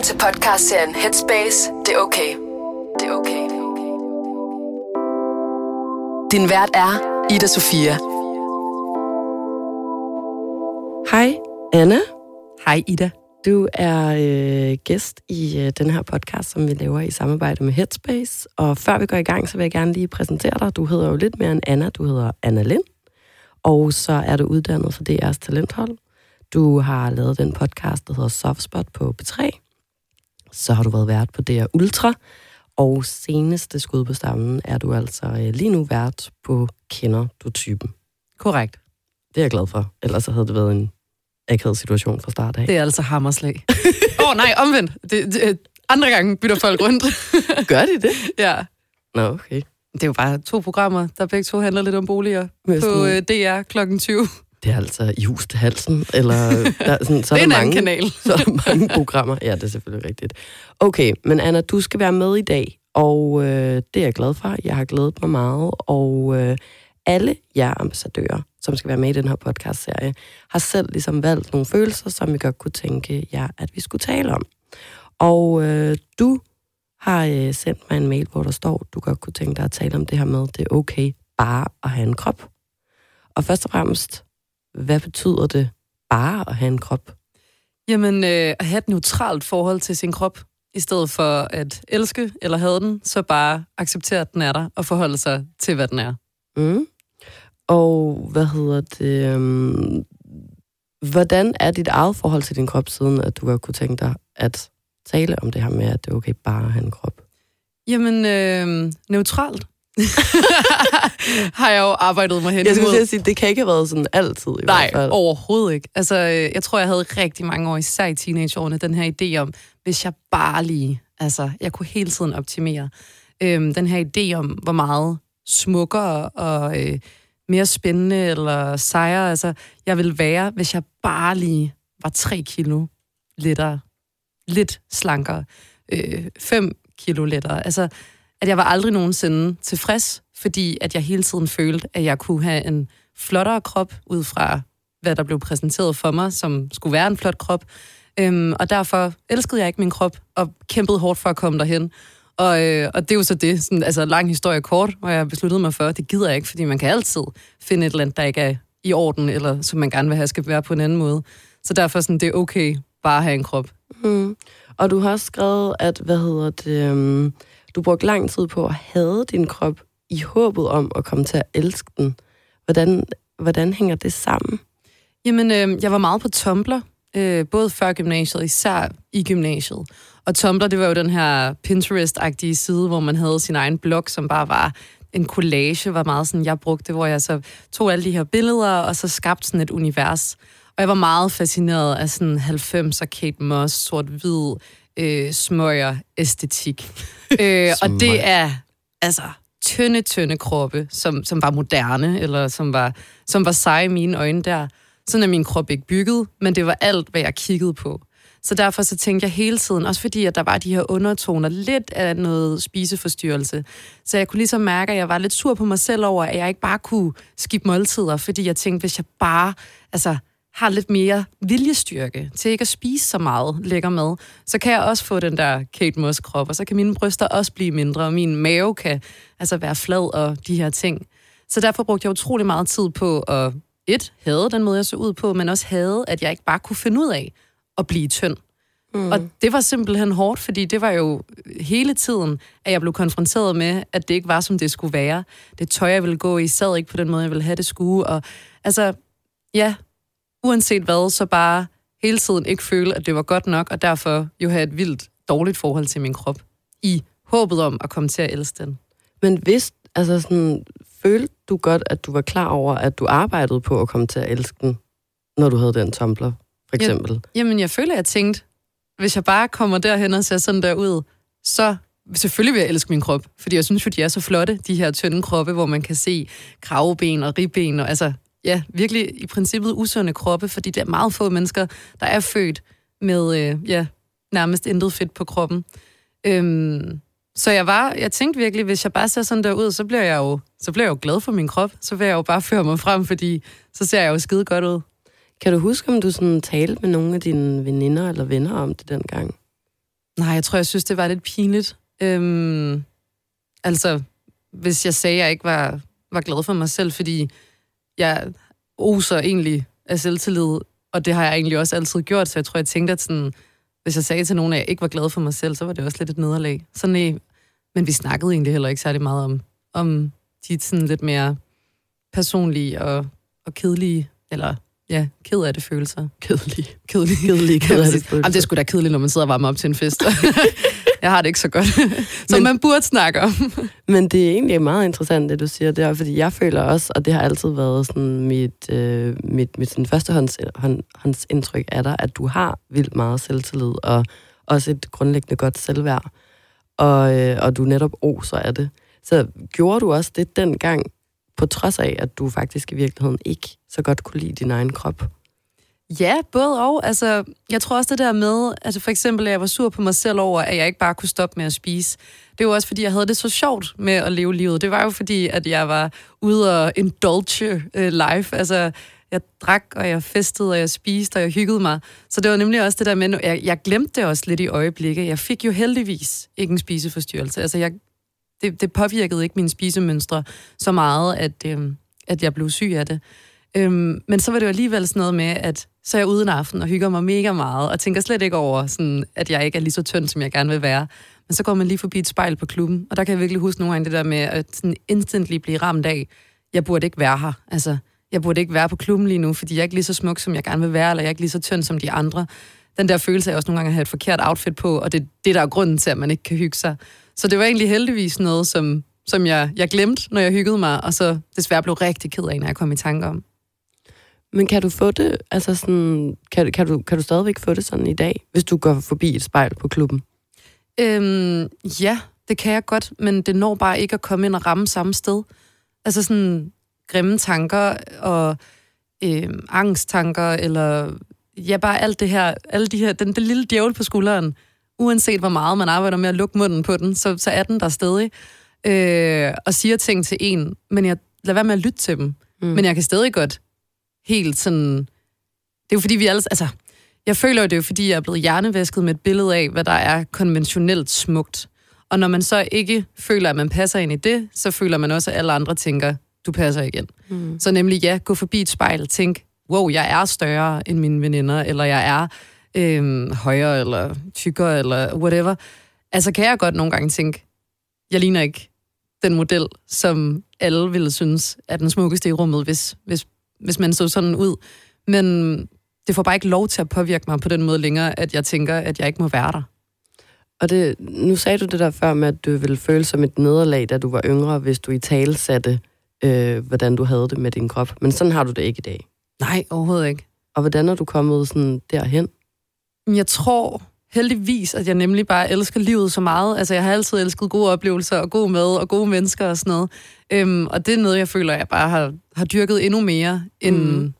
Velkommen til podcastserien Headspace. Det er okay. Det er okay. Din vært er Ida Sofia. Hej, Anna. Hej Ida. Du er øh, gæst i øh, den her podcast, som vi laver i samarbejde med Headspace. Og før vi går i gang, så vil jeg gerne lige præsentere dig. Du hedder jo lidt mere end Anna. Du hedder Anna Lind. Og så er du uddannet for DR's Talenthold. Du har lavet den podcast, der hedder Softspot på B3. Så har du været vært på DR Ultra. Og seneste skud på stammen er du altså øh, lige nu vært på Kender du typen. Korrekt. Det er jeg glad for. Ellers så havde det været en akavet situation fra start af. Det er altså hammerslag. Åh oh, nej, omvendt. Det, det, andre gange bytter folk rundt. Gør de det? ja. Nå, okay. Det er jo bare to programmer, der begge to handler lidt om boliger Med på øh, DR klokken 20. Det er altså i hus til halsen, eller der, er sådan, så er Det er der mange, kanal. Så er der mange programmer. Ja, det er selvfølgelig rigtigt. Okay, men Anna, du skal være med i dag, og øh, det er jeg glad for. Jeg har glædet mig meget, og øh, alle jer ambassadører, som skal være med i den her podcast-serie, har selv ligesom valgt nogle følelser, som vi godt kunne tænke jer, at vi skulle tale om. Og øh, du har øh, sendt mig en mail, hvor der står, du godt kunne tænke dig at tale om det her med, det er okay bare at have en krop. Og først og fremmest, hvad betyder det bare at have en krop? Jamen, øh, at have et neutralt forhold til sin krop, i stedet for at elske eller have den, så bare acceptere, at den er der, og forholde sig til, hvad den er. Mm. Og hvad hedder det? Um, hvordan er dit eget forhold til din krop, siden at du godt kunne tænke dig at tale om det her med, at det er okay bare at have en krop? Jamen, øh, neutralt. har jeg jo arbejdet mig hen Jeg skulle sige, det kan ikke have været sådan altid i Nej, hvert fald. overhovedet ikke. Altså, øh, jeg tror, jeg havde rigtig mange år, især i teenageårene, den her idé om, hvis jeg bare lige, altså, jeg kunne hele tiden optimere. Øhm, den her idé om, hvor meget smukkere og øh, mere spændende eller sejere, altså, jeg ville være, hvis jeg bare lige var tre kilo lettere, lidt slankere, øh, fem kilo lettere. Altså, at jeg var aldrig nogensinde tilfreds, fordi at jeg hele tiden følte, at jeg kunne have en flottere krop, ud fra hvad der blev præsenteret for mig, som skulle være en flot krop. Øhm, og derfor elskede jeg ikke min krop, og kæmpede hårdt for at komme derhen. Og, øh, og det er jo så det, sådan, altså lang historie kort, hvor jeg besluttede mig for, at det gider jeg ikke, fordi man kan altid finde et eller andet, der ikke er i orden, eller som man gerne vil have, skal være på en anden måde. Så derfor sådan, det er okay bare at have en krop. Mm. Og du har også skrevet, at, hvad hedder det, um, du brugte lang tid på at hade din krop i håbet om at komme til at elske den. Hvordan, hvordan hænger det sammen? Jamen, øh, jeg var meget på Tumblr, øh, både før gymnasiet, især i gymnasiet. Og Tumblr, det var jo den her Pinterest-agtige side, hvor man havde sin egen blog, som bare var en collage, var meget sådan, jeg brugte, hvor jeg så tog alle de her billeder, og så skabte sådan et univers. Og jeg var meget fascineret af sådan 90'er Kate Moss, sort-hvid, øh, smøger æstetik. øh, og det er, altså, tynde, tynde kroppe, som, som var moderne, eller som var, som var seje i mine øjne der. Sådan er min krop ikke bygget, men det var alt, hvad jeg kiggede på. Så derfor så tænkte jeg hele tiden, også fordi at der var de her undertoner, lidt af noget spiseforstyrrelse. Så jeg kunne ligesom mærke, at jeg var lidt sur på mig selv over, at jeg ikke bare kunne skippe måltider, fordi jeg tænkte, hvis jeg bare altså, har lidt mere viljestyrke til ikke at spise så meget lækker mad, så kan jeg også få den der Kate Moss krop, og så kan mine bryster også blive mindre, og min mave kan altså være flad og de her ting. Så derfor brugte jeg utrolig meget tid på at et, havde den måde, jeg så ud på, men også havde, at jeg ikke bare kunne finde ud af at blive tynd. Mm. Og det var simpelthen hårdt, fordi det var jo hele tiden, at jeg blev konfronteret med, at det ikke var, som det skulle være. Det tøj, jeg ville gå i, sad ikke på den måde, jeg ville have det skulle. Og altså, ja, uanset hvad, så bare hele tiden ikke føle, at det var godt nok, og derfor jo have et vildt dårligt forhold til min krop, i håbet om at komme til at elske den. Men hvis, altså sådan, følte du godt, at du var klar over, at du arbejdede på at komme til at elske den, når du havde den Tumblr, for eksempel? Jamen, jeg føler, at jeg tænkte, hvis jeg bare kommer derhen og ser sådan der ud, så selvfølgelig vil jeg elske min krop, fordi jeg synes jo, de er så flotte, de her tynde kroppe, hvor man kan se kravben og ribben, og altså, ja, virkelig i princippet usunde kroppe, fordi der er meget få mennesker, der er født med, øh, ja, nærmest intet fedt på kroppen. Øhm, så jeg var, jeg tænkte virkelig, hvis jeg bare ser sådan der ud, så bliver jeg jo, så bliver jeg jo glad for min krop. Så vil jeg jo bare føre mig frem, fordi så ser jeg jo skide godt ud. Kan du huske, om du sådan talte med nogle af dine veninder eller venner om det dengang? Nej, jeg tror, jeg synes, det var lidt pinligt. Øhm, altså, hvis jeg sagde, at jeg ikke var, var glad for mig selv, fordi jeg oser egentlig af selvtillid, og det har jeg egentlig også altid gjort, så jeg tror, jeg tænkte, at sådan, hvis jeg sagde til nogen, at jeg ikke var glad for mig selv, så var det også lidt et nederlag. Så nej, men vi snakkede egentlig heller ikke særlig meget om, om de sådan lidt mere personlige og, og kedelige, eller ja, ked af det følelser. Kedelig. Kedelig. Kedelig, ked af det Jamen, følelser. det er sgu da kedeligt, når man sidder og varmer op til en fest. jeg har det ikke så godt. Som Men- man burde snakke om. Men det er egentlig meget interessant, det du siger der, fordi jeg føler også, og det har altid været sådan mit, øh, mit, mit sådan førstehånds hånd, hånds indtryk af dig, at du har vildt meget selvtillid, og også et grundlæggende godt selvværd, og, øh, og du netop oser af det. Så gjorde du også det dengang, på trods af, at du faktisk i virkeligheden ikke så godt kunne lide din egen krop? Ja, både og. Altså, jeg tror også det der med, altså for eksempel, at jeg var sur på mig selv over, at jeg ikke bare kunne stoppe med at spise. Det var også, fordi jeg havde det så sjovt med at leve livet. Det var jo fordi, at jeg var ude og indulge øh, life. Altså, jeg drak, og jeg festede, og jeg spiste, og jeg hyggede mig. Så det var nemlig også det der med, jeg, jeg glemte det også lidt i øjeblikket. Jeg fik jo heldigvis ikke en spiseforstyrrelse. Altså, jeg, det, det påvirkede ikke mine spisemønstre så meget, at, øh, at jeg blev syg af det. Øhm, men så var det jo alligevel sådan noget med, at så er jeg ude en aften og hygger mig mega meget, og tænker slet ikke over, sådan, at jeg ikke er lige så tynd, som jeg gerne vil være. Men så går man lige forbi et spejl på klubben, og der kan jeg virkelig huske nogle gange det der med at sådan instantly blive ramt af, jeg burde ikke være her. Altså, jeg burde ikke være på klubben lige nu, fordi jeg er ikke lige så smuk, som jeg gerne vil være, eller jeg er ikke lige så tynd som de andre. Den der følelse af også nogle gange at have et forkert outfit på, og det det, der er grunden til, at man ikke kan hygge sig. Så det var egentlig heldigvis noget, som, som jeg, jeg glemte, når jeg hyggede mig, og så desværre blev rigtig ked af, når jeg kom i tanke om. Men kan du få det, altså sådan, kan, kan, du, kan du stadigvæk få det sådan i dag, hvis du går forbi et spejl på klubben? Øhm, ja, det kan jeg godt, men det når bare ikke at komme ind og ramme samme sted. Altså sådan grimme tanker og øhm, angsttanker, eller ja, bare alt det her, alle de her, den, den lille djævel på skulderen, uanset hvor meget man arbejder med at lukke munden på den, så, så er den der stadig, øh, og siger ting til en, men jeg lader være med at lytte til dem. Mm. Men jeg kan stadig godt helt sådan... Det er jo fordi, vi alle... Altså, jeg føler jo, det er jo fordi, jeg er blevet hjernevæsket med et billede af, hvad der er konventionelt smukt. Og når man så ikke føler, at man passer ind i det, så føler man også, at alle andre tænker, du passer igen. Mm. Så nemlig, ja, gå forbi et spejl og tænk, wow, jeg er større end mine veninder, eller jeg er øhm, højere, eller tykkere, eller whatever. Altså kan jeg godt nogle gange tænke, jeg ligner ikke den model, som alle ville synes er den smukkeste i rummet, hvis, hvis, hvis man så sådan ud. Men det får bare ikke lov til at påvirke mig på den måde længere, at jeg tænker, at jeg ikke må være der. Og det, nu sagde du det der før med, at du ville føle som et nederlag, da du var yngre, hvis du i tale satte, øh, hvordan du havde det med din krop. Men sådan har du det ikke i dag. Nej, overhovedet ikke. Og hvordan er du kommet sådan derhen? Jeg tror heldigvis, at jeg nemlig bare elsker livet så meget. Altså, jeg har altid elsket gode oplevelser og god mad og gode mennesker og sådan noget. Øhm, og det er noget, jeg føler, jeg bare har, har dyrket endnu mere end, mm.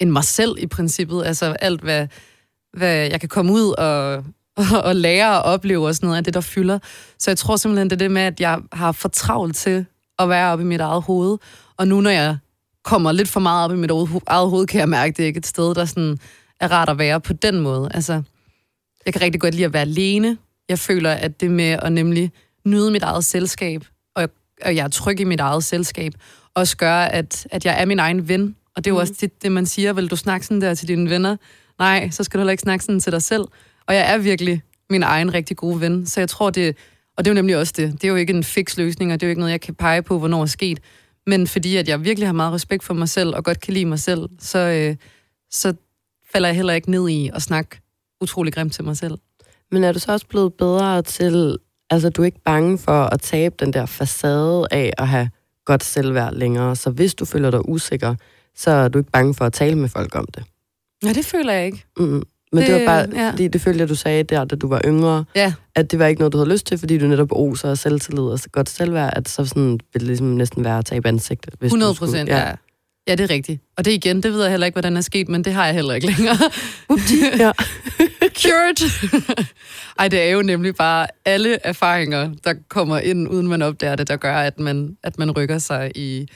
end mig selv i princippet. Altså alt, hvad, hvad jeg kan komme ud og, og, og lære og opleve og sådan noget af det, der fylder. Så jeg tror simpelthen, det er det med, at jeg har for travlt til at være oppe i mit eget hoved. Og nu, når jeg kommer lidt for meget op i mit eget hoved, kan jeg mærke, at det er ikke et sted, der sådan er rart at være på den måde. Altså, jeg kan rigtig godt lide at være alene. Jeg føler, at det med at nemlig nyde mit eget selskab, og, og jeg er tryg i mit eget selskab, også gør, at, at jeg er min egen ven. Og det er jo mm. også det, det, man siger, vil du snakke sådan der til dine venner? Nej, så skal du heller ikke snakke sådan til dig selv. Og jeg er virkelig min egen rigtig gode ven. Så jeg tror, det... Og det er jo nemlig også det. Det er jo ikke en fix løsning, og det er jo ikke noget, jeg kan pege på, hvornår er sket. Men fordi at jeg virkelig har meget respekt for mig selv, og godt kan lide mig selv, så, øh, så falder jeg heller ikke ned i at snakke utrolig grimt til mig selv. Men er du så også blevet bedre til, altså du er ikke bange for at tabe den der facade af at have godt selvværd længere, så hvis du føler dig usikker, så er du ikke bange for at tale med folk om det? Nej, det føler jeg ikke. Mm. Men det, det var bare, ja. fordi det følte jeg, du sagde der, da du var yngre, Ja, at det var ikke noget, du havde lyst til, fordi du netop oser og selvtillid og godt selvværd, at så sådan ville det ligesom næsten være at tabe ansigtet. Hvis 100 du skulle- procent, ja. Ja, det er rigtigt. Og det igen, det ved jeg heller ikke, hvordan er sket, men det har jeg heller ikke længere. ja. Cured! Ej, det er jo nemlig bare alle erfaringer, der kommer ind, uden man opdager det, der gør, at man, at man rykker sig i,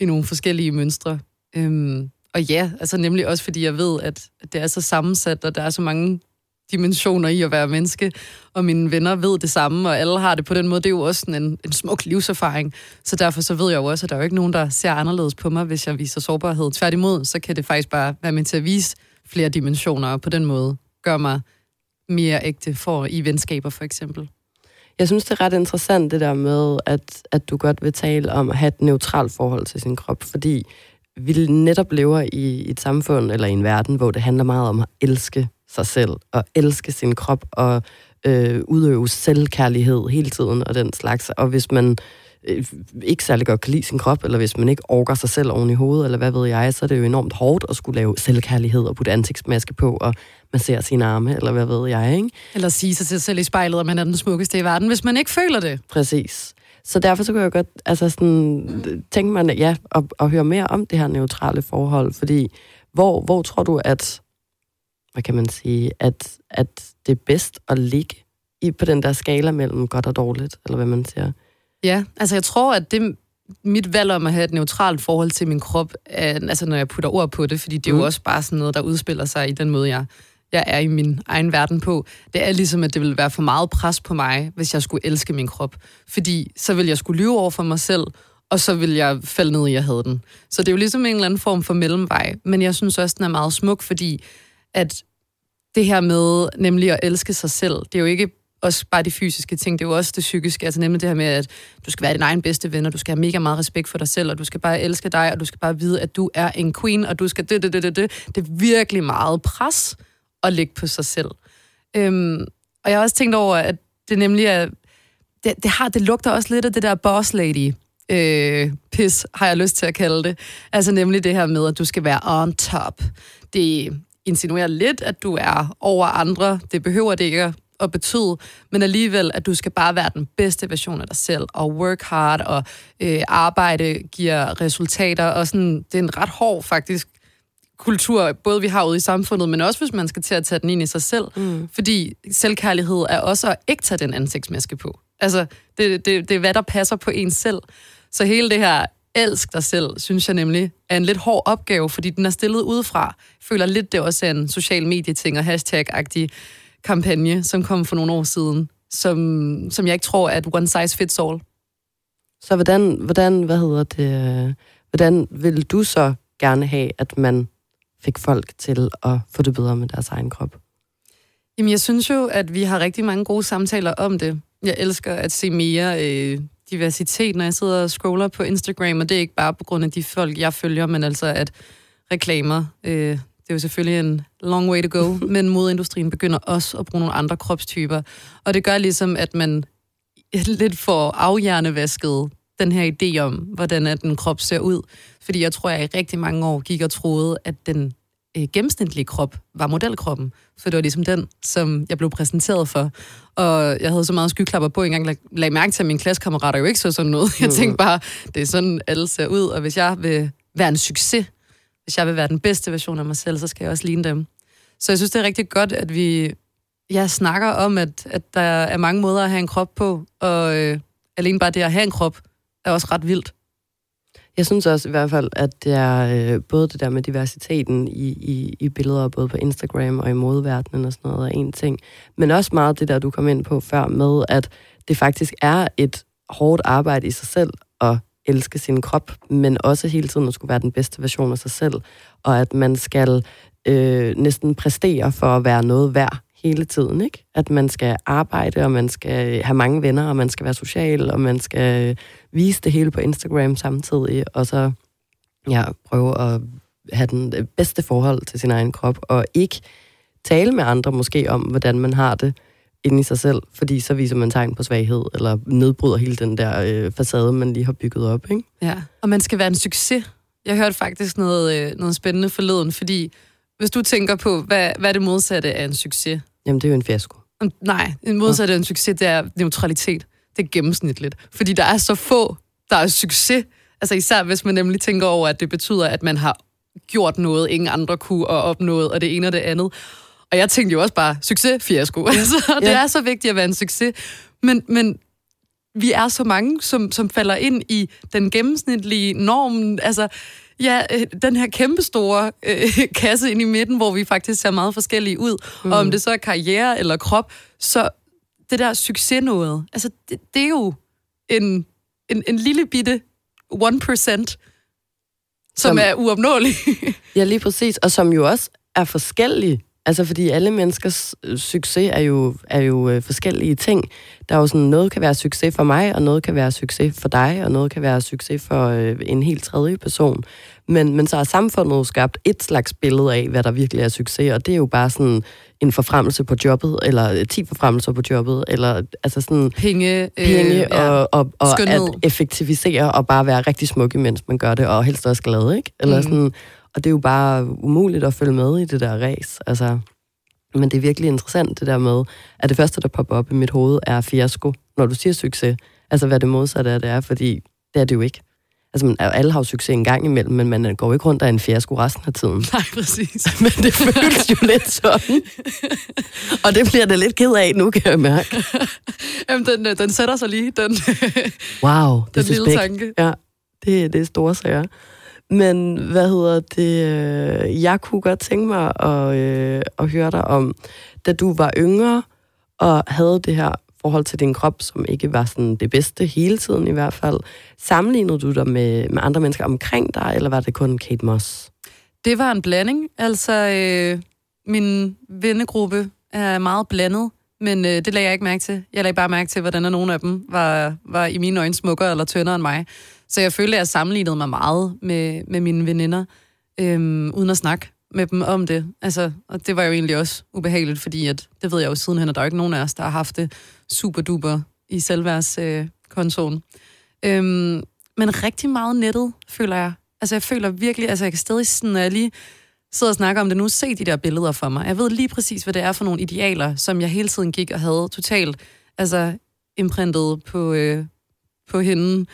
i nogle forskellige mønstre. Øhm, og ja, altså nemlig også fordi jeg ved, at det er så sammensat, og der er så mange dimensioner i at være menneske, og mine venner ved det samme, og alle har det på den måde. Det er jo også sådan en, en smuk livserfaring. Så derfor så ved jeg jo også, at der er jo ikke nogen, der ser anderledes på mig, hvis jeg viser sårbarhed. Tværtimod, så kan det faktisk bare være med til at vise flere dimensioner, og på den måde gør mig mere ægte for i venskaber for eksempel. Jeg synes, det er ret interessant det der med, at, at du godt vil tale om at have et neutralt forhold til sin krop, fordi vi netop lever i et samfund eller i en verden, hvor det handler meget om at elske sig selv, og elske sin krop, og øh, udøve selvkærlighed hele tiden og den slags. Og hvis man øh, ikke særlig godt kan lide sin krop, eller hvis man ikke orker sig selv oven i hovedet, eller hvad ved jeg, så er det jo enormt hårdt at skulle lave selvkærlighed og putte ansigtsmaske på, og man ser sine arme, eller hvad ved jeg, ikke? Eller sige sig selv i spejlet, at man er den smukkeste i verden, hvis man ikke føler det. Præcis. Så derfor så kunne jeg godt altså sådan, tænke mig ja, at, at høre mere om det her neutrale forhold, fordi hvor, hvor tror du, at, hvad kan man sige, at, at det er bedst at ligge i på den der skala mellem godt og dårligt, eller hvad man siger? Ja, altså jeg tror, at det mit valg om at have et neutralt forhold til min krop, er, altså når jeg putter ord på det, fordi det er mm. jo også bare sådan noget, der udspiller sig i den måde, jeg jeg er i min egen verden på, det er ligesom, at det ville være for meget pres på mig, hvis jeg skulle elske min krop. Fordi så vil jeg skulle lyve over for mig selv, og så vil jeg falde ned i, at jeg havde den. Så det er jo ligesom en eller anden form for mellemvej. Men jeg synes også, den er meget smuk, fordi at det her med nemlig at elske sig selv, det er jo ikke også bare de fysiske ting, det er jo også det psykiske, altså nemlig det her med, at du skal være din egen bedste ven, og du skal have mega meget respekt for dig selv, og du skal bare elske dig, og du skal bare vide, at du er en queen, og du skal det, det, det, det, det. Det er virkelig meget pres, at lægge på sig selv. Øhm, og jeg har også tænkt over, at det nemlig er... Det, det, har, det lugter også lidt af det der boss lady øh, pis, har jeg lyst til at kalde det. Altså nemlig det her med, at du skal være on top. Det insinuerer lidt, at du er over andre. Det behøver det ikke at betyde, men alligevel, at du skal bare være den bedste version af dig selv, og work hard, og øh, arbejde giver resultater, og sådan, det er en ret hård faktisk kultur, både vi har ude i samfundet, men også hvis man skal til at tage den ind i sig selv. Mm. Fordi selvkærlighed er også at ikke tage den ansigtsmaske på. Altså, det, det, det er hvad, der passer på en selv. Så hele det her elsk dig selv, synes jeg nemlig, er en lidt hård opgave, fordi den er stillet udefra. Jeg føler lidt, det også er en social medieting og hashtag-agtig kampagne, som kom for nogle år siden, som, som jeg ikke tror er et one size fits all. Så hvordan, hvordan, hvad hedder det, hvordan vil du så gerne have, at man fik folk til at få det bedre med deres egen krop? Jamen, jeg synes jo, at vi har rigtig mange gode samtaler om det. Jeg elsker at se mere øh, diversitet, når jeg sidder og scroller på Instagram, og det er ikke bare på grund af de folk, jeg følger, men altså at reklamer, øh, det er jo selvfølgelig en long way to go, men modindustrien begynder også at bruge nogle andre kropstyper. Og det gør ligesom, at man lidt får afhjernevasket den her idé om, hvordan at den krop ser ud. Fordi jeg tror, jeg i rigtig mange år gik og troede, at den øh, gennemsnitlige krop var modelkroppen. For det var ligesom den, som jeg blev præsenteret for. Og jeg havde så meget skyklapper på, engang lag, lag mærke til, at mine klassekammerater jo ikke så sådan noget. Jeg tænkte bare, det er sådan, alle ser ud. Og hvis jeg vil være en succes, hvis jeg vil være den bedste version af mig selv, så skal jeg også ligne dem. Så jeg synes, det er rigtig godt, at vi jeg snakker om, at, at der er mange måder at have en krop på, og øh, alene bare det at have en krop, er også ret vildt. Jeg synes også i hvert fald, at det er øh, både det der med diversiteten i, i, i billeder, både på Instagram og i modeverdenen og sådan noget, er en ting. Men også meget det der, du kom ind på før med, at det faktisk er et hårdt arbejde i sig selv at elske sin krop, men også hele tiden at skulle være den bedste version af sig selv, og at man skal øh, næsten præstere for at være noget værd hele tiden, ikke? At man skal arbejde, og man skal have mange venner, og man skal være social, og man skal vise det hele på Instagram samtidig, og så ja, prøve at have den bedste forhold til sin egen krop, og ikke tale med andre måske om, hvordan man har det inde i sig selv, fordi så viser man tegn på svaghed, eller nedbryder hele den der øh, facade, man lige har bygget op. Ikke? Ja, og man skal være en succes. Jeg hørte faktisk noget, øh, noget spændende forleden, fordi hvis du tænker på, hvad, hvad er det modsatte af en succes? Jamen, det er jo en fiasko. Nej, en modsatte af en succes, det er neutralitet. Det gennemsnitligt. Fordi der er så få, der er succes. Altså især hvis man nemlig tænker over, at det betyder, at man har gjort noget, ingen andre kunne, og opnået, og det ene og det andet. Og jeg tænkte jo også bare, succes, fiasko. Altså, det ja. er så vigtigt at være en succes. Men, men vi er så mange, som, som falder ind i den gennemsnitlige norm. Altså, ja, øh, den her kæmpestore øh, kasse ind i midten, hvor vi faktisk ser meget forskellige ud. Mm. Og om det så er karriere eller krop, så det der succes noget, altså det, det er jo en, en, en lille bitte 1%, som, som er uopnåelig. ja, lige præcis. Og som jo også er forskellige. Altså, fordi alle menneskers øh, succes er jo, er jo øh, forskellige ting. Der er jo sådan, noget kan være succes for mig, og noget kan være succes for dig, og noget kan være succes for øh, en helt tredje person. Men, men så har samfundet skabt et slags billede af, hvad der virkelig er succes, og det er jo bare sådan en forfremmelse på jobbet, eller 10 forfremmelser på jobbet, eller altså sådan... Penge. Øh, penge ja. og, og, og at effektivisere og bare være rigtig smuk, mens man gør det, og helst også glad, ikke? Eller mm. sådan, og det er jo bare umuligt at følge med i det der race. Altså, men det er virkelig interessant, det der med, at det første, der popper op i mit hoved, er fiasko, når du siger succes. Altså, hvad det modsatte er, det er, fordi det er det jo ikke. Altså, man, alle har jo succes en gang imellem, men man går ikke rundt af en fiasko resten af tiden. Nej, præcis. men det føles jo lidt sådan. Og det bliver det lidt ked af nu, kan jeg mærke. Jamen, den, øh, den sætter sig lige, den, wow, den lille tanke. Ja, det, det er store sager. Men hvad hedder det? Øh, jeg kunne godt tænke mig at, øh, at høre dig om, da du var yngre og havde det her forhold til din krop, som ikke var sådan det bedste hele tiden i hvert fald. Sammenlignede du dig med, med andre mennesker omkring dig, eller var det kun Kate Moss? Det var en blanding. Altså, øh, min vennegruppe er meget blandet, men øh, det lagde jeg ikke mærke til. Jeg lagde bare mærke til, hvordan nogle af dem var, var i mine øjne smukkere eller tyndere end mig. Så jeg følte, at jeg sammenlignede mig meget med, med mine veninder, øhm, uden at snakke med dem om det. Altså, og det var jo egentlig også ubehageligt, fordi at, det ved jeg jo sidenhen, at der er ikke nogen af os, der har haft det super duper i selvværdskontoen. Øh, øhm, men rigtig meget nettet, føler jeg. Altså, jeg føler virkelig, altså jeg kan stadig sådan, når jeg lige sidder og snakker om det nu, se de der billeder for mig. Jeg ved lige præcis, hvad det er for nogle idealer, som jeg hele tiden gik og havde totalt altså, imprintet på, øh, på hende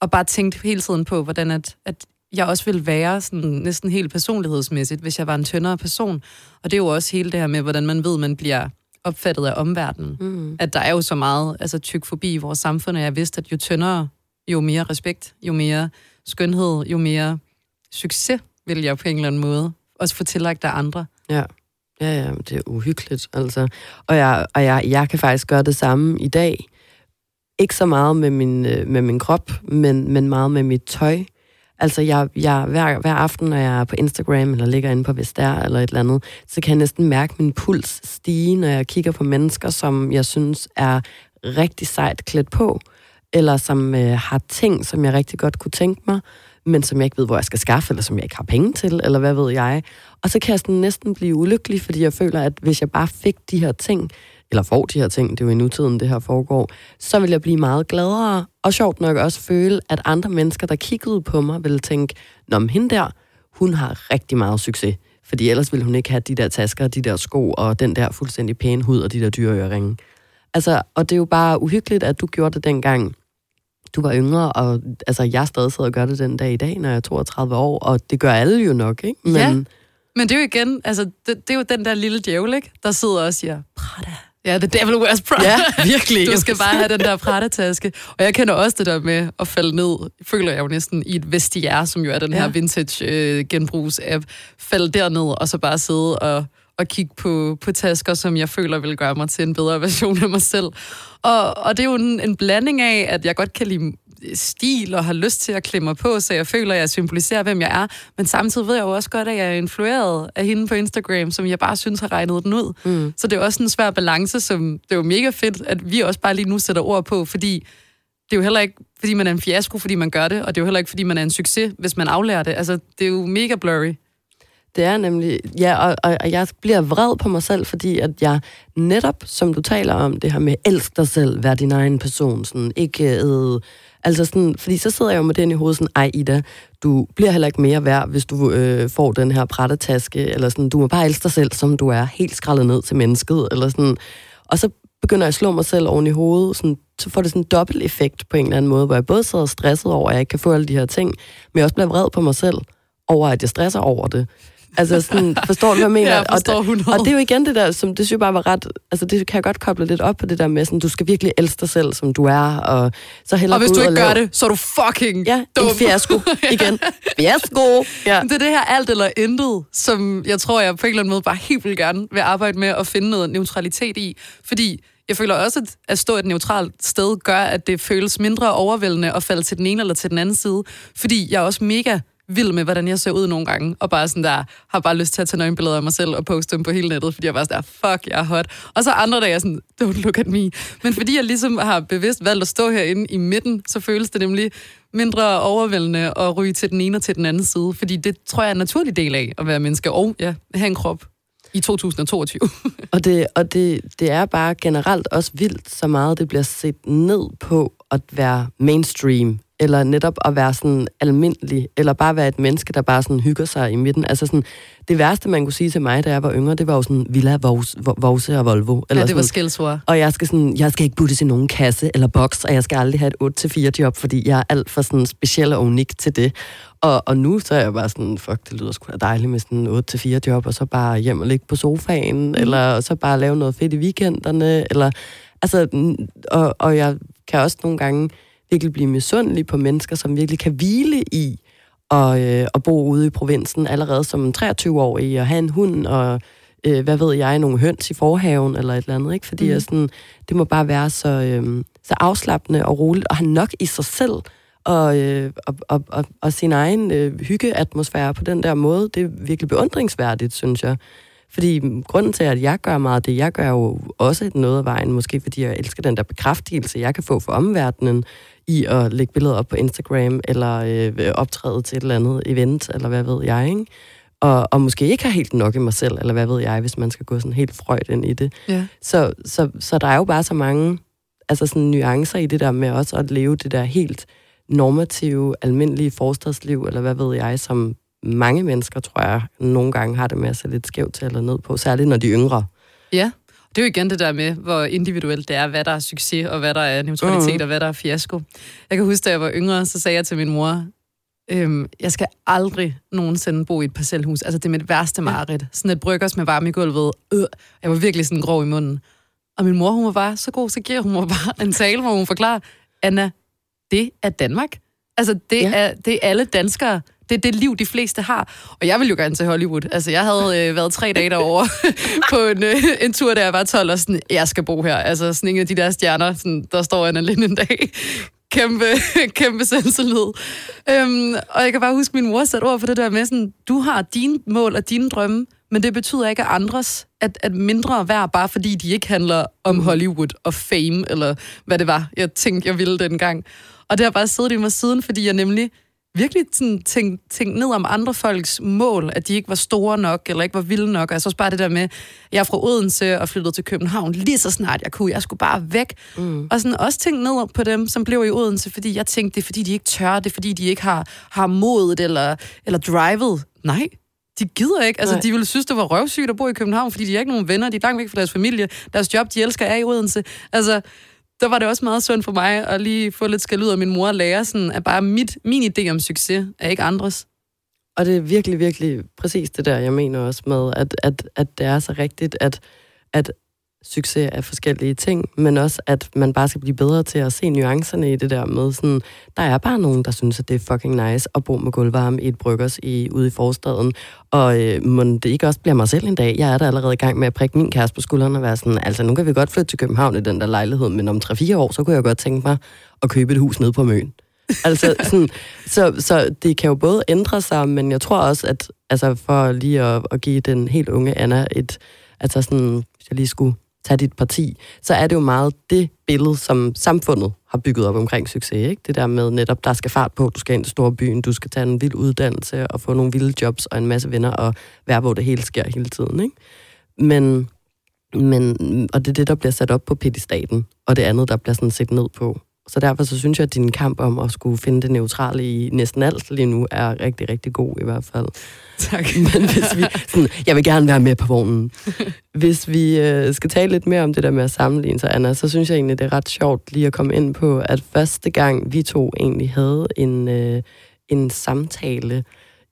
og bare tænkte hele tiden på, hvordan at, at jeg også ville være sådan næsten helt personlighedsmæssigt, hvis jeg var en tyndere person. Og det er jo også hele det her med, hvordan man ved, man bliver opfattet af omverdenen. Mm. At der er jo så meget altså, tyk forbi i vores samfund, og jeg vidste, at jo tyndere, jo mere respekt, jo mere skønhed, jo mere succes vil jeg på en eller anden måde også få tillagt af andre. Ja. Ja, ja, det er uhyggeligt, altså. Og, jeg, og jeg, jeg kan faktisk gøre det samme i dag. Ikke så meget med min, øh, med min krop, men, men meget med mit tøj. Altså, jeg, jeg, hver, hver aften, når jeg er på Instagram, eller ligger inde på Vestær, eller et eller andet, så kan jeg næsten mærke min puls stige, når jeg kigger på mennesker, som jeg synes er rigtig sejt klædt på, eller som øh, har ting, som jeg rigtig godt kunne tænke mig, men som jeg ikke ved, hvor jeg skal skaffe, eller som jeg ikke har penge til, eller hvad ved jeg. Og så kan jeg sådan næsten blive ulykkelig, fordi jeg føler, at hvis jeg bare fik de her ting, eller får de her ting, det er jo i nutiden, det her foregår, så vil jeg blive meget gladere, og sjovt nok også føle, at andre mennesker, der kiggede på mig, ville tænke, Nå, men hende der, hun har rigtig meget succes. Fordi ellers ville hun ikke have de der tasker, de der sko, og den der fuldstændig pæne hud, og de der dyre øreringe. Altså, og det er jo bare uhyggeligt, at du gjorde det dengang, du var yngre, og altså, jeg stadig sidder og gør det den dag i dag, når jeg er 32 år, og det gør alle jo nok, ikke? Men, ja, men det er jo igen, altså, det, det er jo den der lille djævel, ikke? Der sidder og siger, Prada, Ja, The Devil Wears Prada. Ja, virkelig. Du skal bare have den der Prada-taske. Og jeg kender også det der med at falde ned, føler jeg jo næsten, i et vestiaire, som jo er den her ja. vintage øh, genbrugs-app. Falde derned, og så bare sidde og, og kigge på, på tasker, som jeg føler vil gøre mig til en bedre version af mig selv. Og, og det er jo en, en blanding af, at jeg godt kan lide stil og har lyst til at klemme mig på, så jeg føler, at jeg symboliserer, hvem jeg er. Men samtidig ved jeg jo også godt, at jeg er influeret af hende på Instagram, som jeg bare synes har regnet den ud. Mm. Så det er også en svær balance, som det er jo mega fedt, at vi også bare lige nu sætter ord på, fordi det er jo heller ikke, fordi man er en fiasko, fordi man gør det, og det er jo heller ikke, fordi man er en succes, hvis man aflærer det. Altså, det er jo mega blurry. Det er nemlig, ja, og, og, og jeg bliver vred på mig selv, fordi at jeg netop, som du taler om, det her med elsk dig selv, vær din egen person, sådan, ikke øh, Altså sådan, fordi så sidder jeg jo med den i hovedet sådan, ej Ida, du bliver heller ikke mere værd, hvis du øh, får den her prættetaske, eller sådan, du må bare elske dig selv, som du er, helt skrællet ned til mennesket, eller sådan. Og så begynder jeg at slå mig selv oven i hovedet, sådan, så får det sådan en dobbelt effekt på en eller anden måde, hvor jeg både sidder stresset over, at jeg ikke kan få alle de her ting, men jeg også bliver vred på mig selv over, at jeg stresser over det. Altså sådan, forstår du, hvad jeg mener? Forstår og, det, 100. og det er jo igen det der, som det synes jeg bare var ret, altså det kan jeg godt koble lidt op på det der med, sådan, du skal virkelig elske dig selv, som du er, og så hellere Og hvis du ikke gør lave- det, så er du fucking Ja, dum. en fiasko igen. Fiasko! Ja. Det er det her alt eller intet, som jeg tror, jeg på en eller anden måde bare helt vil gerne vil arbejde med at finde noget neutralitet i. Fordi jeg føler også, at at stå et neutralt sted gør, at det føles mindre overvældende at falde til den ene eller til den anden side. Fordi jeg er også mega vild med, hvordan jeg ser ud nogle gange, og bare sådan der, har bare lyst til at tage nøgenbilleder af mig selv og poste dem på hele nettet, fordi jeg bare sådan der, fuck, jeg er hot. Og så andre dage er sådan, don't look at me. Men fordi jeg ligesom har bevidst valgt at stå herinde i midten, så føles det nemlig mindre overvældende at ryge til den ene og til den anden side, fordi det tror jeg er en naturlig del af at være menneske, og ja, have en krop i 2022. Og, det, og det, det er bare generelt også vildt, så meget det bliver set ned på at være mainstream, eller netop at være sådan almindelig, eller bare være et menneske, der bare sådan hygger sig i midten. Altså sådan, det værste, man kunne sige til mig, da jeg var yngre, det var jo sådan Villa, Vos, Vose og Volvo. Eller ja, det var skældsord. og jeg skal, sådan, jeg skal ikke puttes i nogen kasse eller boks, og jeg skal aldrig have et 8-4 job, fordi jeg er alt for sådan speciel og unik til det. Og, og nu så er jeg bare sådan, fuck, det lyder sgu da dejligt med sådan 8-4 job, og så bare hjem og ligge på sofaen, mm. eller så bare lave noget fedt i weekenderne, eller altså, og, og jeg kan også nogle gange virkelig blive misundelig på mennesker, som virkelig kan hvile i at, øh, at bo ude i provinsen allerede som 23-årig, og have en hund, og øh, hvad ved jeg, nogle høns i forhaven, eller et eller andet, ikke? Fordi Mm. jeg sådan, det må bare være så, øh, så afslappende og roligt, og have nok i sig selv, og, øh, og, og, og, og sin egen øh, hyggeatmosfære på den der måde, det er virkelig beundringsværdigt, synes jeg. Fordi grunden til, at jeg gør meget det, jeg gør jo også noget af vejen, måske fordi jeg elsker den der bekræftelse, jeg kan få fra omverdenen i at lægge billeder op på Instagram, eller øh, optræde til et eller andet event, eller hvad ved jeg, ikke? Og, og måske ikke har helt nok i mig selv, eller hvad ved jeg, hvis man skal gå sådan helt frøjt ind i det. Ja. Så, så, så der er jo bare så mange altså sådan nuancer i det der med også at leve det der helt normative, almindelige forstadsliv, eller hvad ved jeg, som mange mennesker, tror jeg, nogle gange har det med at se lidt skævt til eller ned på, særligt når de er yngre. Ja, det er jo igen det der med, hvor individuelt det er, hvad der er succes, og hvad der er neutralitet, Mhm. og hvad der er fiasko. Jeg kan huske, da jeg var yngre, så sagde jeg til min mor, øhm, jeg skal aldrig nogensinde bo i et parcelhus. Altså, det er mit værste mareridt. Sådan et bryggers med varme i gulvet. Øh, jeg var virkelig sådan grov i munden. Og min mor, hun var bare så god, så giver hun mig bare en tale, hvor hun forklarer, Anna, det er Danmark. Altså, det, ja. er, det er alle danskere. Det er det liv, de fleste har. Og jeg ville jo gerne til Hollywood. Altså, jeg havde øh, været tre dage derovre på en, øh, en tur, da jeg var 12, og sådan, jeg skal bo her. Altså, sådan en af de der stjerner, sådan, der står en alene en dag. Kæmpe, kæmpe selvtillid. Øhm, og jeg kan bare huske, min mor satte ord for det der med, sådan, du har dine mål og dine drømme, men det betyder ikke, at andres at, at mindre værd, bare fordi de ikke handler om Hollywood og fame, eller hvad det var, jeg tænkte, jeg ville dengang. Og det har bare siddet i mig siden, fordi jeg nemlig virkelig sådan tænkt, tænkt ned om andre folks mål, at de ikke var store nok, eller ikke var vilde nok. Og jeg så også bare det der med, jeg er fra Odense og flyttede til København lige så snart jeg kunne. Jeg skulle bare væk. Mm. Og sådan også tænkt ned på dem, som blev i Odense, fordi jeg tænkte, det er fordi, de ikke tør, det er fordi, de ikke har, har modet eller, eller drivet. Nej, de gider ikke. Altså, Nej. de ville synes, det var røvsygt at bo i København, fordi de har ikke nogen venner, de er langt væk fra deres familie. Deres job, de elsker, er i Odense. Altså, der var det også meget sundt for mig at lige få lidt skal ud af min mor og lære, sådan, at bare mit, min idé om succes er ikke andres. Og det er virkelig, virkelig præcis det der, jeg mener også med, at, at, at det er så rigtigt, at, at succes er forskellige ting, men også, at man bare skal blive bedre til at se nuancerne i det der med sådan, der er bare nogen, der synes, at det er fucking nice at bo med gulvvarme i et bryggers i, ude i forstaden, og øh, må det ikke også bliver mig selv en dag. Jeg er da allerede i gang med at prikke min kæreste på skulderen og være sådan, altså nu kan vi godt flytte til København i den der lejlighed, men om 3-4 år, så kunne jeg godt tænke mig at købe et hus nede på Møn. altså, sådan, så, så det kan jo både ændre sig, men jeg tror også, at altså for lige at, at give den helt unge Anna et, altså sådan, hvis jeg lige skulle tage dit parti, så er det jo meget det billede, som samfundet har bygget op omkring succes. Ikke? Det der med netop, der skal fart på, du skal ind til store byen, du skal tage en vild uddannelse og få nogle vilde jobs og en masse venner og være, hvor det hele sker hele tiden. Ikke? Men, men, og det er det, der bliver sat op på pedestaten, og det andet, der bliver sådan set ned på. Så derfor så synes jeg, at din kamp om at skulle finde det neutrale i næsten alt lige nu er rigtig, rigtig god i hvert fald. Tak. Men hvis vi, sådan, jeg vil gerne være med på vognen. Hvis vi øh, skal tale lidt mere om det der med at sammenligne sig, Anna, så synes jeg egentlig, det er ret sjovt lige at komme ind på, at første gang vi to egentlig havde en, øh, en samtale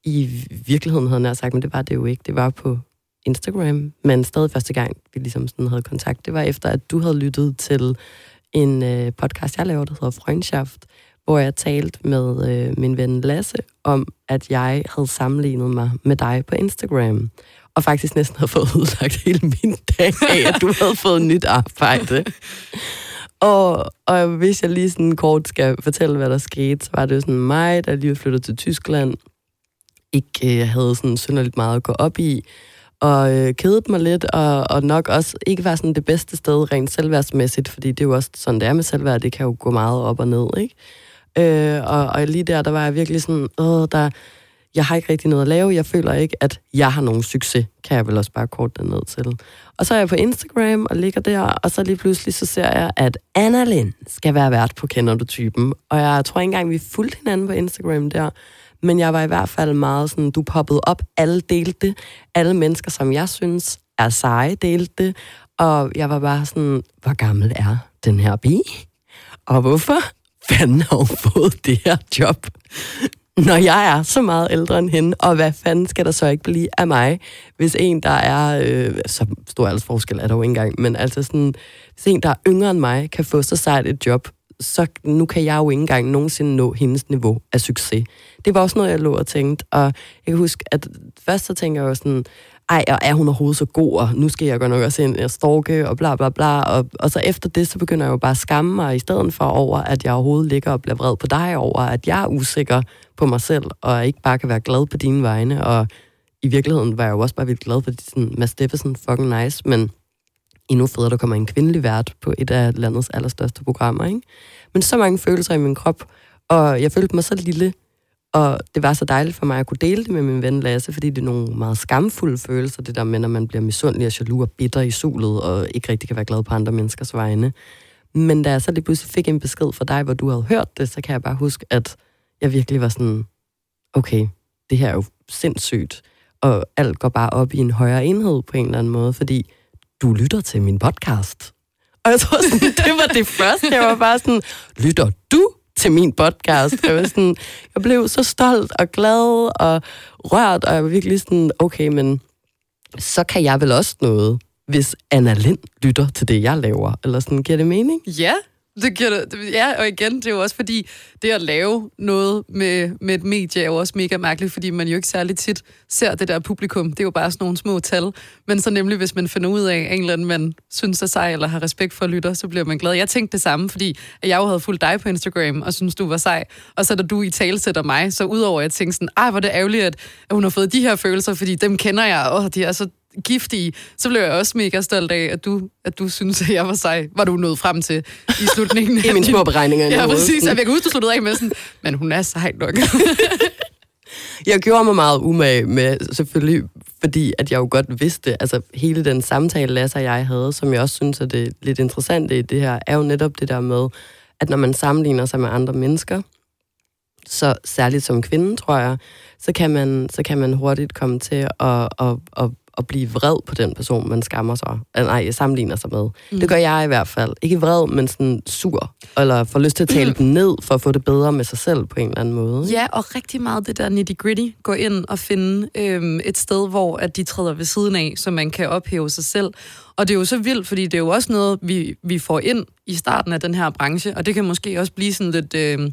i virkeligheden havde jeg sagt, men det var det jo ikke. Det var på Instagram, men stadig første gang, vi ligesom sådan havde kontakt, det var efter, at du havde lyttet til en øh, podcast, jeg lavede, der hedder Freundschaft, hvor jeg talte med øh, min ven Lasse om, at jeg havde sammenlignet mig med dig på Instagram. Og faktisk næsten havde fået udlagt hele min dag af, at du havde fået nyt arbejde. Og, og hvis jeg lige sådan kort skal fortælle, hvad der skete, så var det jo sådan mig, der lige flyttede til Tyskland, ikke øh, havde sådan synderligt meget at gå op i, og øh, kedet mig lidt, og, og nok også ikke var sådan det bedste sted rent selvværdsmæssigt, fordi det er jo også sådan, det er med selvværd, det kan jo gå meget op og ned, ikke? Øh, og, og lige der, der var jeg virkelig sådan, øh, der, jeg har ikke rigtig noget at lave, jeg føler ikke, at jeg har nogen succes, kan jeg vel også bare kort den ned til. Og så er jeg på Instagram og ligger der, og så lige pludselig så ser jeg, at Anna Lind skal være vært på Kender du typen. Og jeg tror ikke engang, vi fulgte hinanden på Instagram der, men jeg var i hvert fald meget sådan, du poppede op, alle delte det, alle mennesker, som jeg synes er seje, delte det, og jeg var bare sådan, hvor gammel er den her bi? Og hvorfor fanden har hun fået det her job? Når jeg er så meget ældre end hende, og hvad fanden skal der så ikke blive af mig, hvis en, der er, øh, så stor aldersforskel er der jo ikke engang, men altså sådan, hvis en, der er yngre end mig, kan få så sejt et job, så nu kan jeg jo ikke engang nogensinde nå hendes niveau af succes. Det var også noget, jeg lå og tænkte, og jeg kan huske, at først så tænker jeg jo sådan, ej, og er hun overhovedet så god, og nu skal jeg godt nok også ind og storke, og bla bla bla, og, og så efter det, så begynder jeg jo bare at skamme mig, i stedet for over, at jeg overhovedet ligger og bliver vred på dig over, at jeg er usikker på mig selv, og ikke bare kan være glad på dine vegne, og i virkeligheden var jeg jo også bare vildt glad, for, sådan, Mads Steffensen fucking nice, men endnu federe, der kommer en kvindelig vært på et af landets allerstørste programmer, ikke? Men så mange følelser i min krop, og jeg følte mig så lille, og det var så dejligt for mig at kunne dele det med min ven Lasse, fordi det er nogle meget skamfulde følelser, det der med, når man bliver misundelig og jaloux og bitter i solet, og ikke rigtig kan være glad på andre menneskers vegne. Men da jeg så lige pludselig fik en besked fra dig, hvor du havde hørt det, så kan jeg bare huske, at jeg virkelig var sådan, okay, det her er jo sindssygt, og alt går bare op i en højere enhed på en eller anden måde, fordi du lytter til min podcast. Og jeg tror sådan, det var det første. Jeg var bare sådan, lytter du til min podcast? Jeg, var sådan, jeg blev så stolt og glad og rørt, og jeg var virkelig sådan, okay, men så kan jeg vel også noget, hvis Anna Lind lytter til det, jeg laver. Eller sådan, giver det mening? Ja, det giver det. Ja, og igen, det er jo også fordi, det at lave noget med, med et medie er jo også mega mærkeligt, fordi man jo ikke særlig tit ser det der publikum. Det er jo bare sådan nogle små tal. Men så nemlig, hvis man finder ud af, at en eller anden man synes er sej, eller har respekt for lytter, så bliver man glad. Jeg tænkte det samme, fordi jeg jo havde fulgt dig på Instagram, og synes du var sej. Og så da du i tale sætter mig, så udover at jeg tænkte sådan, ej, hvor det ærgerligt, at hun har fået de her følelser, fordi dem kender jeg, og de er så giftige, så blev jeg også mega stolt af, at du, at du synes, at jeg var sej. Var du nået frem til i slutningen? I mine små beregninger. Ja, præcis. Jeg kan huske, du sluttede af med sådan, men hun er sej nok. jeg gjorde mig meget umage med, selvfølgelig, fordi at jeg jo godt vidste, altså hele den samtale, Lasse og jeg havde, som jeg også synes er det lidt interessante i det her, er jo netop det der med, at når man sammenligner sig med andre mennesker, så særligt som kvinde, tror jeg, så kan man, så kan man hurtigt komme til at, at, at, at blive vred på den person, man skammer sig, nej, sammenligner sig med. Mm. Det gør jeg i hvert fald. Ikke vred, men sådan sur, eller får lyst til at tale mm. den ned, for at få det bedre med sig selv på en eller anden måde. Ja, og rigtig meget det der nitty-gritty, gå ind og finde øhm, et sted, hvor at de træder ved siden af, så man kan ophæve sig selv. Og det er jo så vildt, fordi det er jo også noget, vi, vi får ind i starten af den her branche, og det kan måske også blive sådan lidt... Øh,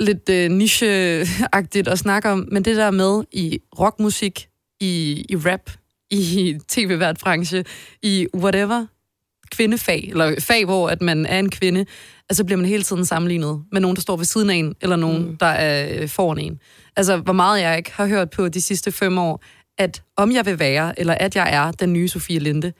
lidt øh, niche-agtigt at snakke om, men det der med i rockmusik, i, i rap, i tv-vært-branche, i whatever, kvindefag, eller fag, hvor at man er en kvinde, altså bliver man hele tiden sammenlignet med nogen, der står ved siden af en, eller nogen, mm. der er foran en. Altså, hvor meget jeg ikke har hørt på de sidste fem år, at om jeg vil være, eller at jeg er den nye Sofie Linde,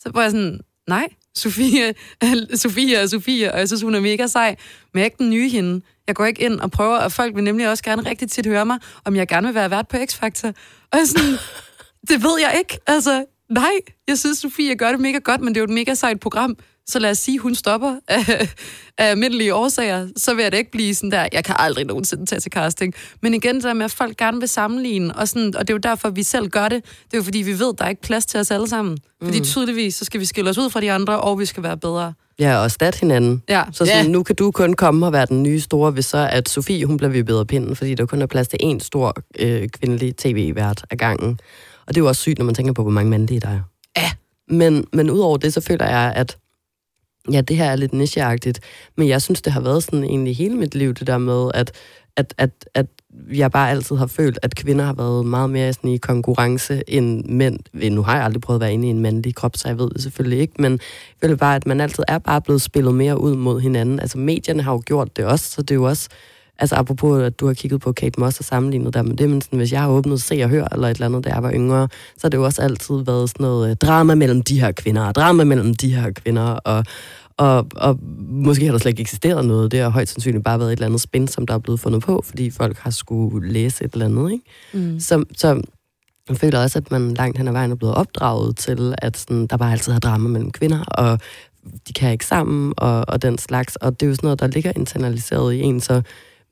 så var jeg sådan, nej, Sofie, Sofie er Sofie, og jeg synes, hun er mega sej, men jeg er ikke den nye hende. Jeg går ikke ind og prøver, og folk vil nemlig også gerne rigtig tit høre mig, om jeg gerne vil være vært på X-Factor. Og jeg sådan, det ved jeg ikke. Altså, nej, jeg synes, Sofie gør det mega godt, men det er jo et mega sejt program. Så lad os sige, hun stopper af, af almindelige årsager, så vil jeg det ikke blive sådan der, jeg kan aldrig nogensinde tage til casting. Men igen, det der med, at folk gerne vil sammenligne, og, sådan, og det er jo derfor, vi selv gør det. Det er jo fordi, vi ved, der er ikke plads til os alle sammen. Fordi mm. tydeligvis, så skal vi skille os ud fra de andre, og vi skal være bedre. Ja, og stat hinanden. Ja. Så sådan, ja. nu kan du kun komme og være den nye store, hvis så at Sofie, hun bliver vippet af pinden, fordi der kun er plads til én stor øh, kvindelig tv-vært af gangen. Og det er jo også sygt, når man tænker på, hvor mange mandlige der er. Ja. Men, men udover det, så føler jeg, at ja, det her er lidt nicheagtigt, men jeg synes, det har været sådan egentlig hele mit liv, det der med, at, at, at, at jeg bare altid har følt, at kvinder har været meget mere sådan i konkurrence end mænd. Nu har jeg aldrig prøvet at være inde i en mandlig krop, så jeg ved det selvfølgelig ikke, men jeg føler bare, at man altid er bare blevet spillet mere ud mod hinanden. Altså medierne har jo gjort det også, så det er jo også, altså apropos, at du har kigget på Kate Moss og sammenlignet der med det, men sådan, hvis jeg har åbnet Se og Hør eller et eller andet, da jeg var yngre, så har det jo også altid været sådan noget øh, drama mellem de her kvinder, og drama mellem de her kvinder, og, og, og måske har der slet ikke eksisteret noget. Det har højst sandsynligt bare været et eller andet spin, som der er blevet fundet på, fordi folk har skulle læse et eller andet. Ikke? Mm. Så, så jeg føler også, at man langt hen ad vejen er blevet opdraget til, at sådan, der bare altid er drama mellem kvinder, og de kan ikke sammen, og, og den slags. Og det er jo sådan noget, der ligger internaliseret i en, så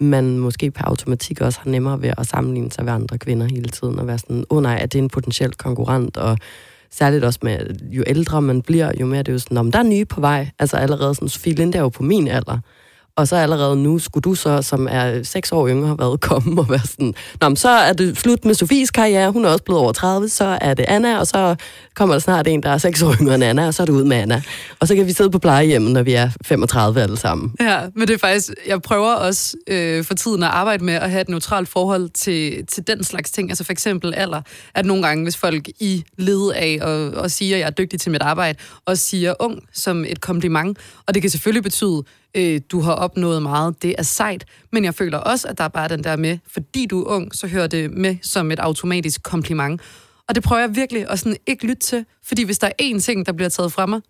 man måske per automatik også har nemmere ved at sammenligne sig med andre kvinder hele tiden, og være sådan, åh oh nej, er det en potentiel konkurrent, og særligt også med, jo ældre man bliver, jo mere det er jo sådan, om der er nye på vej. Altså allerede sådan, Sofie Linde er jo på min alder. Og så allerede nu skulle du så, som er seks år yngre, været komme og være sådan, Nå, men så er det slut med Sofies karriere, hun er også blevet over 30, så er det Anna, og så kommer der snart en, der er seks år yngre end Anna, og så er det ud med Anna. Og så kan vi sidde på plejehjemmet, når vi er 35 alle sammen. Ja, men det er faktisk, jeg prøver også øh, for tiden at arbejde med at have et neutralt forhold til, til den slags ting. Altså for eksempel alder, at nogle gange, hvis folk i led af og, og siger, at jeg er dygtig til mit arbejde, og siger ung som et kompliment, og det kan selvfølgelig betyde, øh, du har opnået meget, det er sejt, men jeg føler også, at der er bare den der med, fordi du er ung, så hører det med som et automatisk kompliment. Og det prøver jeg virkelig at sådan ikke lytte til, fordi hvis der er én ting, der bliver taget fra mig,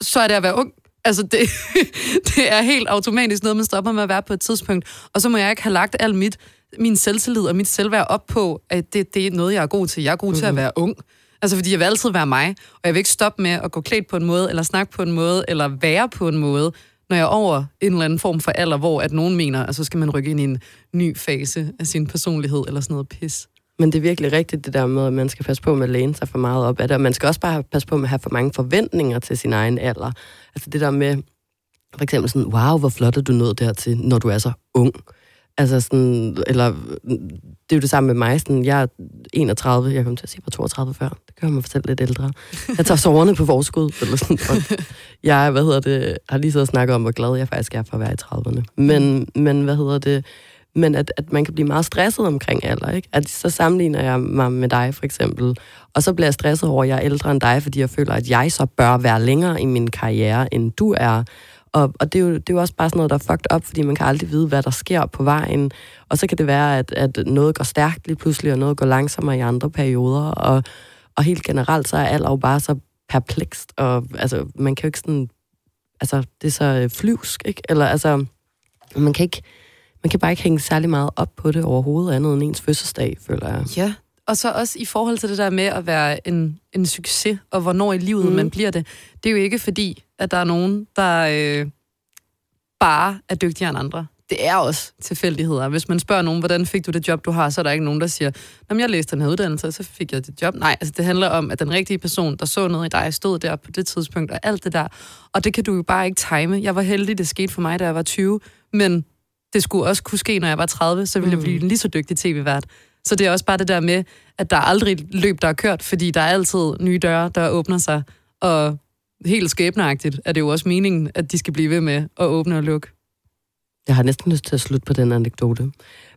så er det at være ung. Altså, det, det er helt automatisk noget, man stopper med at være på et tidspunkt. Og så må jeg ikke have lagt alt mit, min selvtillid og mit selvværd op på, at det, det er noget, jeg er god til. Jeg er god mm-hmm. til at være ung. Altså, fordi jeg vil altid være mig, og jeg vil ikke stoppe med at gå klædt på en måde, eller snakke på en måde, eller være på en måde, når jeg er over en eller anden form for alder, hvor at nogen mener, at så skal man rykke ind i en ny fase af sin personlighed, eller sådan noget pis. Men det er virkelig rigtigt, det der med, at man skal passe på med at læne sig for meget op af det, og man skal også bare passe på med at have for mange forventninger til sin egen alder. Altså det der med, for eksempel sådan, wow, hvor flot er du nået dertil, når du er så ung. Altså sådan, eller det er jo det samme med mig. Sådan, jeg er 31, jeg kom til at sige, jeg var 32 før. Det gør mig selv lidt ældre. Jeg tager soverne på forskud. Eller sådan. Og jeg, hvad hedder det, har lige siddet og snakket om, hvor glad jeg faktisk er for at være i 30'erne. Men, men hvad hedder det, men at, at man kan blive meget stresset omkring alder, ikke? At så sammenligner jeg mig med dig, for eksempel, og så bliver jeg stresset over, at jeg er ældre end dig, fordi jeg føler, at jeg så bør være længere i min karriere, end du er. Og, og det, er jo, det er jo også bare sådan noget, der er fucked up, fordi man kan aldrig vide, hvad der sker på vejen. Og så kan det være, at, at noget går stærkt lige pludselig, og noget går langsommere i andre perioder. Og, og helt generelt, så er alder jo bare så perplekst, og altså, man kan jo ikke sådan... Altså, det er så flyvsk, ikke? Eller altså, man kan ikke man kan bare ikke hænge særlig meget op på det overhovedet, andet end ens fødselsdag, føler jeg. Ja, og så også i forhold til det der med at være en, en succes, og hvornår i livet mm. man bliver det. Det er jo ikke fordi, at der er nogen, der øh, bare er dygtigere end andre. Det er også tilfældigheder. Hvis man spørger nogen, hvordan fik du det job, du har, så er der ikke nogen, der siger, at jeg læste den her uddannelse, og så fik jeg det job. Nej, altså det handler om, at den rigtige person, der så noget i dig, stod der på det tidspunkt, og alt det der. Og det kan du jo bare ikke time. Jeg var heldig, det skete for mig, da jeg var 20, men det skulle også kunne ske, når jeg var 30, så ville mm. jeg blive en lige så dygtig tv-vært. Så det er også bare det der med, at der er aldrig et løb, der er kørt, fordi der er altid nye døre, der åbner sig. Og helt skæbneagtigt er det jo også meningen, at de skal blive ved med at åbne og lukke. Jeg har næsten lyst til at slutte på den anekdote.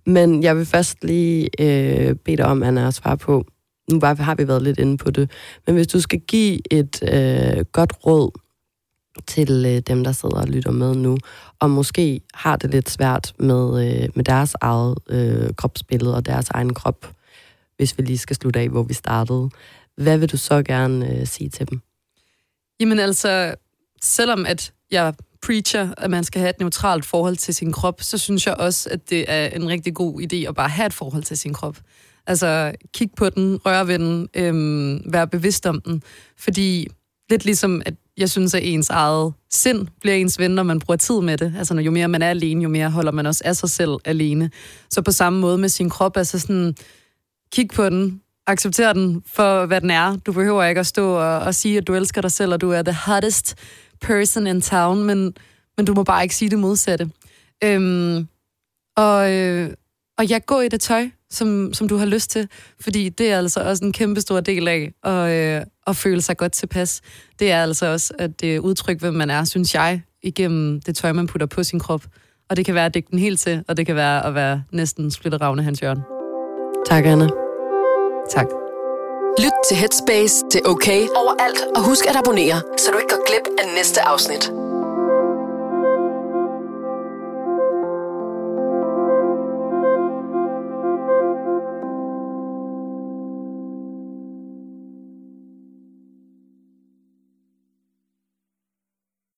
Men jeg vil først lige øh, bede dig om, Anna, at svare på, nu bare har vi været lidt inde på det, men hvis du skal give et øh, godt råd til øh, dem, der sidder og lytter med nu, og måske har det lidt svært med, øh, med deres eget øh, kropsbillede og deres egen krop, hvis vi lige skal slutte af, hvor vi startede. Hvad vil du så gerne øh, sige til dem? Jamen altså, selvom at jeg preacher, at man skal have et neutralt forhold til sin krop, så synes jeg også, at det er en rigtig god idé at bare have et forhold til sin krop. Altså, kig på den, rør ved den, øhm, være bevidst om den. Fordi lidt ligesom, at jeg synes, at ens eget sind bliver ens ven, når man bruger tid med det. Altså, når jo mere man er alene, jo mere holder man også af sig selv alene. Så på samme måde med sin krop, altså sådan, kig på den, acceptere den for, hvad den er. Du behøver ikke at stå og, og sige, at du elsker dig selv, og du er the hottest person in town, men, men du må bare ikke sige det modsatte. Øhm, og, øh, og jeg går i det tøj, som, som du har lyst til, fordi det er altså også en kæmpe stor del af at, øh, at føle sig godt tilpas. Det er altså også at øh, udtrykke, hvem man er, synes jeg, igennem det tøj, man putter på sin krop. Og det kan være at dække den helt til, og det kan være at være næsten splitteravne hans hjørne. Tak, Anna. Tak. Lyt til Headspace, til OK overalt, og husk at abonnere, så du ikke går glip af næste afsnit.